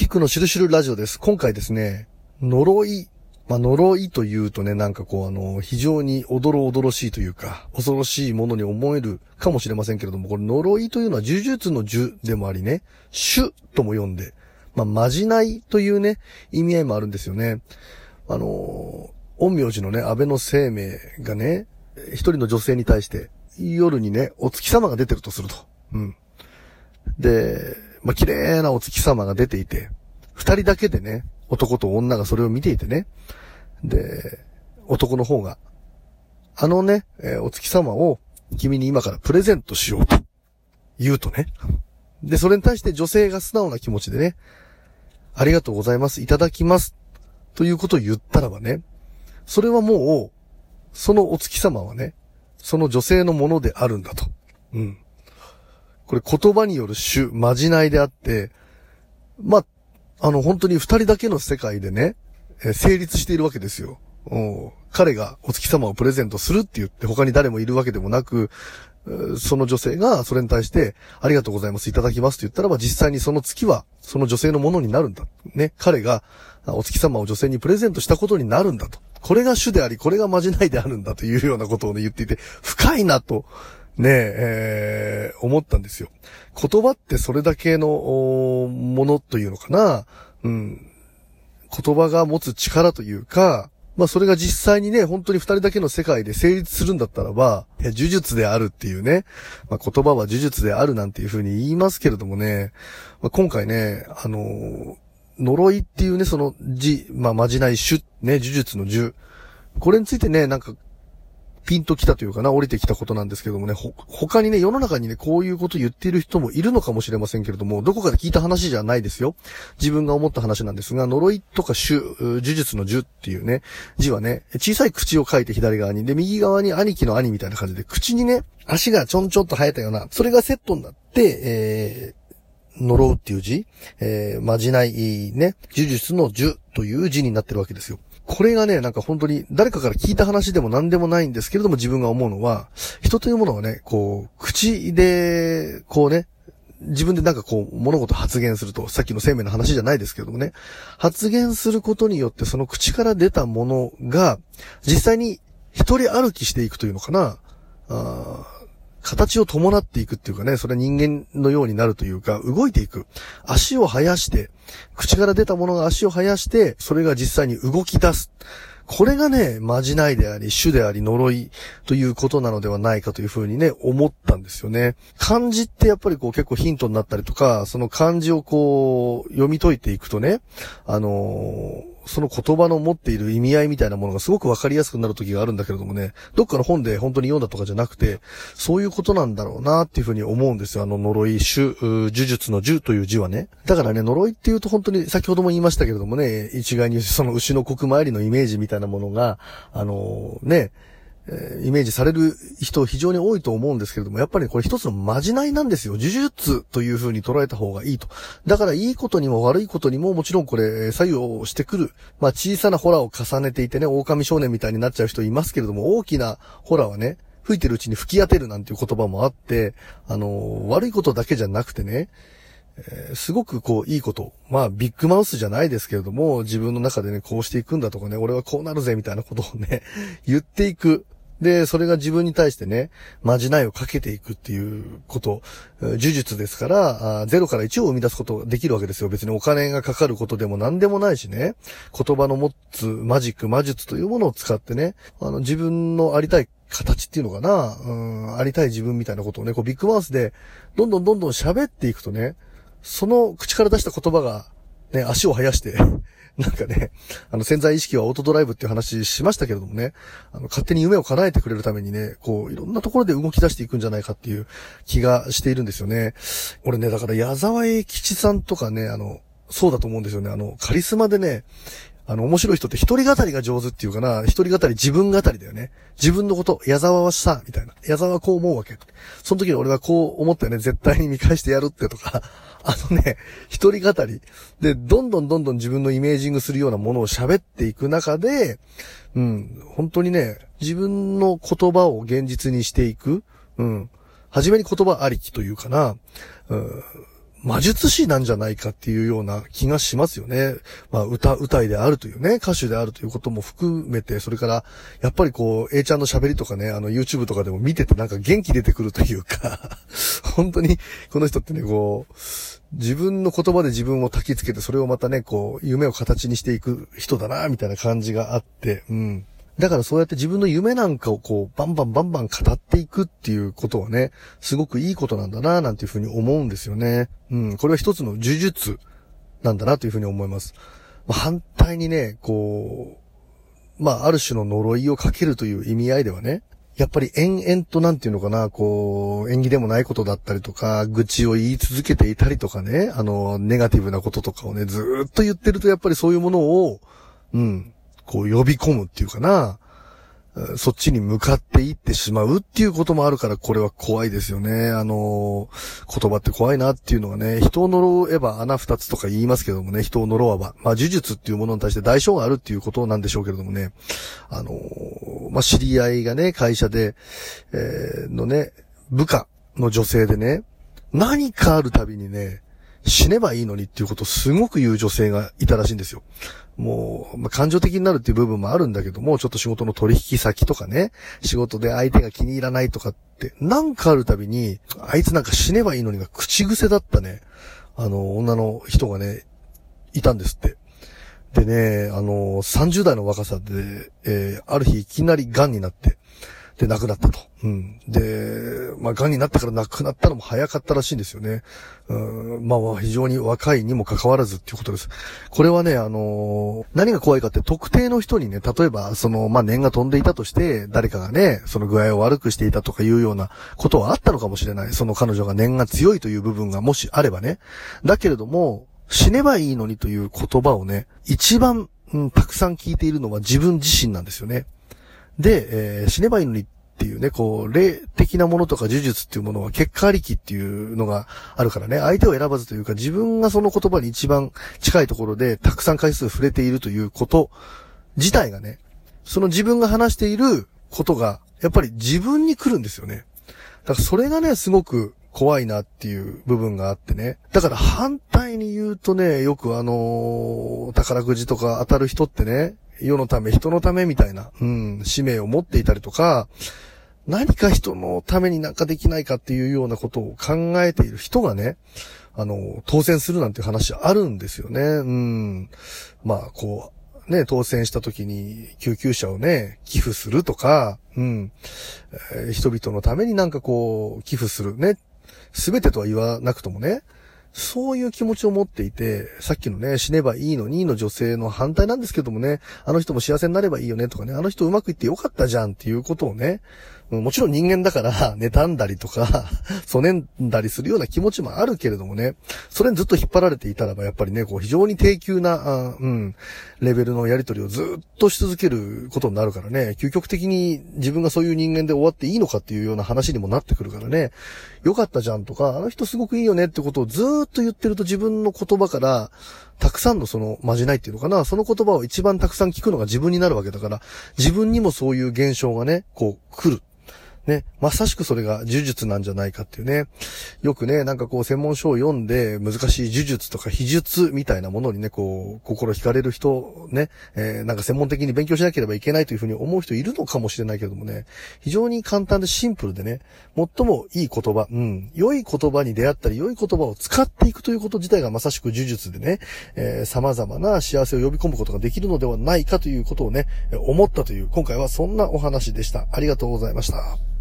キックのシュルシュルラジオです。今回ですね、呪い。まあ、呪いというとね、なんかこうあの、非常におどろおどろしいというか、恐ろしいものに思えるかもしれませんけれども、これ呪いというのは呪術の呪でもありね、主とも読んで、まあ、まじないというね、意味合いもあるんですよね。あの、陰陽師のね、安倍の生命がね、一人の女性に対して、夜にね、お月様が出てるとすると。うん。で、まあ、綺麗なお月様が出ていて、二人だけでね、男と女がそれを見ていてね。で、男の方が、あのね、えー、お月様を君に今からプレゼントしようと言うとね。で、それに対して女性が素直な気持ちでね、ありがとうございます、いただきます、ということを言ったらばね、それはもう、そのお月様はね、その女性のものであるんだと。うん。これ言葉による主、まじないであって、まあ、あの、本当に二人だけの世界でね、え成立しているわけですよ。彼がお月様をプレゼントするって言って他に誰もいるわけでもなく、その女性がそれに対して、ありがとうございます、いただきますと言ったらば、実際にその月は、その女性のものになるんだ。ね。彼が、お月様を女性にプレゼントしたことになるんだと。これが主であり、これがまじないであるんだというようなことをね、言っていて、深いなと、ねえ、えー、思ったんですよ。言葉ってそれだけのものというのかな。うん。言葉が持つ力というか、まあそれが実際にね、本当に二人だけの世界で成立するんだったらば、呪術であるっていうね、まあ言葉は呪術であるなんていうふうに言いますけれどもね、まあ、今回ね、あのー、呪いっていうね、その字、まあまじない種、ね、呪術の呪。これについてね、なんかピンと来たというかな、降りてきたことなんですけどもね、ほ、他にね、世の中にね、こういうこと言っている人もいるのかもしれませんけれども、どこかで聞いた話じゃないですよ。自分が思った話なんですが、呪いとか種、呪術の呪っていうね、字はね、小さい口を書いて左側に、で、右側に兄貴の兄みたいな感じで、口にね、足がちょんちょんと生えたような、それがセットになって、えー、呪うっていう字、えー、まじない、ね、呪術の呪という字になってるわけですよ。これがね、なんか本当に誰かから聞いた話でも何でもないんですけれども自分が思うのは、人というものはね、こう、口で、こうね、自分でなんかこう、物事発言すると、さっきの生命の話じゃないですけどもね、発言することによってその口から出たものが、実際に一人歩きしていくというのかな、あ形を伴っていくっていうかね、それは人間のようになるというか、動いていく。足を生やして、口から出たものが足を生やして、それが実際に動き出す。これがね、まじないであり、主であり、呪いということなのではないかというふうにね、思ったんですよね。漢字ってやっぱりこう結構ヒントになったりとか、その漢字をこう、読み解いていくとね、あのーその言葉の持っている意味合いみたいなものがすごくわかりやすくなる時があるんだけれどもね、どっかの本で本当に読んだとかじゃなくて、そういうことなんだろうなっていうふうに思うんですよ。あの呪い、呪、呪術の呪という字はね。だからね、呪いっていうと本当に先ほども言いましたけれどもね、一概にその牛の国参りのイメージみたいなものが、あのー、ね、えイメージされる人非常に多いと思うんですけれども、やっぱりこれ一つのまじないなんですよ。呪術という風に捉えた方がいいと。だからいいことにも悪いことにももちろんこれ作用してくる。まあ小さなホラーを重ねていてね、狼少年みたいになっちゃう人いますけれども、大きなホラーはね、吹いてるうちに吹き当てるなんていう言葉もあって、あの、悪いことだけじゃなくてね、えー、すごくこういいこと。まあビッグマウスじゃないですけれども、自分の中でね、こうしていくんだとかね、俺はこうなるぜみたいなことをね、言っていく。で、それが自分に対してね、まじないをかけていくっていうこと、呪術ですから、0から1を生み出すことができるわけですよ。別にお金がかかることでも何でもないしね、言葉の持つマジック、魔術というものを使ってね、あの、自分のありたい形っていうのかな、うん、ありたい自分みたいなことをね、こうビッグマウスで、どんどんどんどん喋っていくとね、その口から出した言葉が、ね、足を生やして なんかね、あの潜在意識はオートドライブっていう話しましたけれどもね、あの勝手に夢を叶えてくれるためにね、こういろんなところで動き出していくんじゃないかっていう気がしているんですよね。俺ね、だから矢沢永吉さんとかね、あの、そうだと思うんですよね。あの、カリスマでね、あの、面白い人って一人語りが上手っていうかな、一人語り自分語りだよね。自分のこと、矢沢はさ、みたいな。矢沢はこう思うわけ。その時に俺はこう思ったよね。絶対に見返してやるってとか、あのね、一人語り。で、どんどんどんどん自分のイメージングするようなものを喋っていく中で、うん、本当にね、自分の言葉を現実にしていく。うん。はじめに言葉ありきというかな。うん魔術師なんじゃないかっていうような気がしますよね。まあ、歌、歌いであるというね、歌手であるということも含めて、それから、やっぱりこう、A ちゃんの喋りとかね、あの、YouTube とかでも見ててなんか元気出てくるというか 本当に、この人ってね、こう、自分の言葉で自分を焚きつけて、それをまたね、こう、夢を形にしていく人だな、みたいな感じがあって、うん。だからそうやって自分の夢なんかをこう、バンバンバンバン語っていくっていうことはね、すごくいいことなんだな、なんていうふうに思うんですよね。うん、これは一つの呪術なんだなというふうに思います。反対にね、こう、まあ、ある種の呪いをかけるという意味合いではね、やっぱり延々となんていうのかな、こう、縁起でもないことだったりとか、愚痴を言い続けていたりとかね、あの、ネガティブなこととかをね、ずっと言ってるとやっぱりそういうものを、うん、こう呼び込むっていうかな、そっちに向かっていってしまうっていうこともあるから、これは怖いですよね。あの、言葉って怖いなっていうのがね、人を呪えば穴二つとか言いますけどもね、人を呪わば。まあ、呪術っていうものに対して代償があるっていうことなんでしょうけれどもね、あの、まあ、知り合いがね、会社で、えー、のね、部下の女性でね、何かあるたびにね、死ねばいいのにっていうことをすごく言う女性がいたらしいんですよ。もう、まあ、感情的になるっていう部分もあるんだけども、ちょっと仕事の取引先とかね、仕事で相手が気に入らないとかって、なんかあるたびに、あいつなんか死ねばいいのにが口癖だったね、あの、女の人がね、いたんですって。でね、あの、30代の若さで、えー、ある日いきなり癌になって、で、亡くなったと。うん。で、まあ、癌になったから亡くなったのも早かったらしいんですよね。うん、まあ、非常に若いにもかかわらずっていうことです。これはね、あのー、何が怖いかって特定の人にね、例えば、その、まあ、念が飛んでいたとして、誰かがね、その具合を悪くしていたとかいうようなことはあったのかもしれない。その彼女が念が強いという部分がもしあればね。だけれども、死ねばいいのにという言葉をね、一番、うん、たくさん聞いているのは自分自身なんですよね。で、えー、死ねばいいのにっていうね、こう、霊的なものとか呪術っていうものは結果ありきっていうのがあるからね、相手を選ばずというか自分がその言葉に一番近いところでたくさん回数触れているということ自体がね、その自分が話していることが、やっぱり自分に来るんですよね。だからそれがね、すごく怖いなっていう部分があってね。だから反対に言うとね、よくあのー、宝くじとか当たる人ってね、世のため、人のためみたいな、うん、使命を持っていたりとか、何か人のためになんかできないかっていうようなことを考えている人がね、あの、当選するなんて話あるんですよね。うん。まあ、こう、ね、当選した時に救急車をね、寄付するとか、うん。えー、人々のためになんかこう、寄付するね。すべてとは言わなくともね、そういう気持ちを持っていて、さっきのね、死ねばいいのにの女性の反対なんですけどもね、あの人も幸せになればいいよねとかね、あの人うまくいってよかったじゃんっていうことをね、もちろん人間だから、妬んだりとか、そねんだりするような気持ちもあるけれどもね、それにずっと引っ張られていたらば、やっぱりね、こう非常に低級な、うん、レベルのやりとりをずっとし続けることになるからね、究極的に自分がそういう人間で終わっていいのかっていうような話にもなってくるからね、よかったじゃんとか、あの人すごくいいよねってことをずっっと言ってると自分の言葉から、たくさんのその、まじないっていうのかな、その言葉を一番たくさん聞くのが自分になるわけだから、自分にもそういう現象がね、こう来る。ね、まさしくそれが呪術なんじゃないかっていうね。よくね、なんかこう専門書を読んで難しい呪術とか秘術みたいなものにね、こう、心惹かれる人、ね、えー、なんか専門的に勉強しなければいけないというふうに思う人いるのかもしれないけどもね、非常に簡単でシンプルでね、最もいい言葉、うん、良い言葉に出会ったり、良い言葉を使っていくということ自体がまさしく呪術でね、えー、様々な幸せを呼び込むことができるのではないかということをね、思ったという、今回はそんなお話でした。ありがとうございました。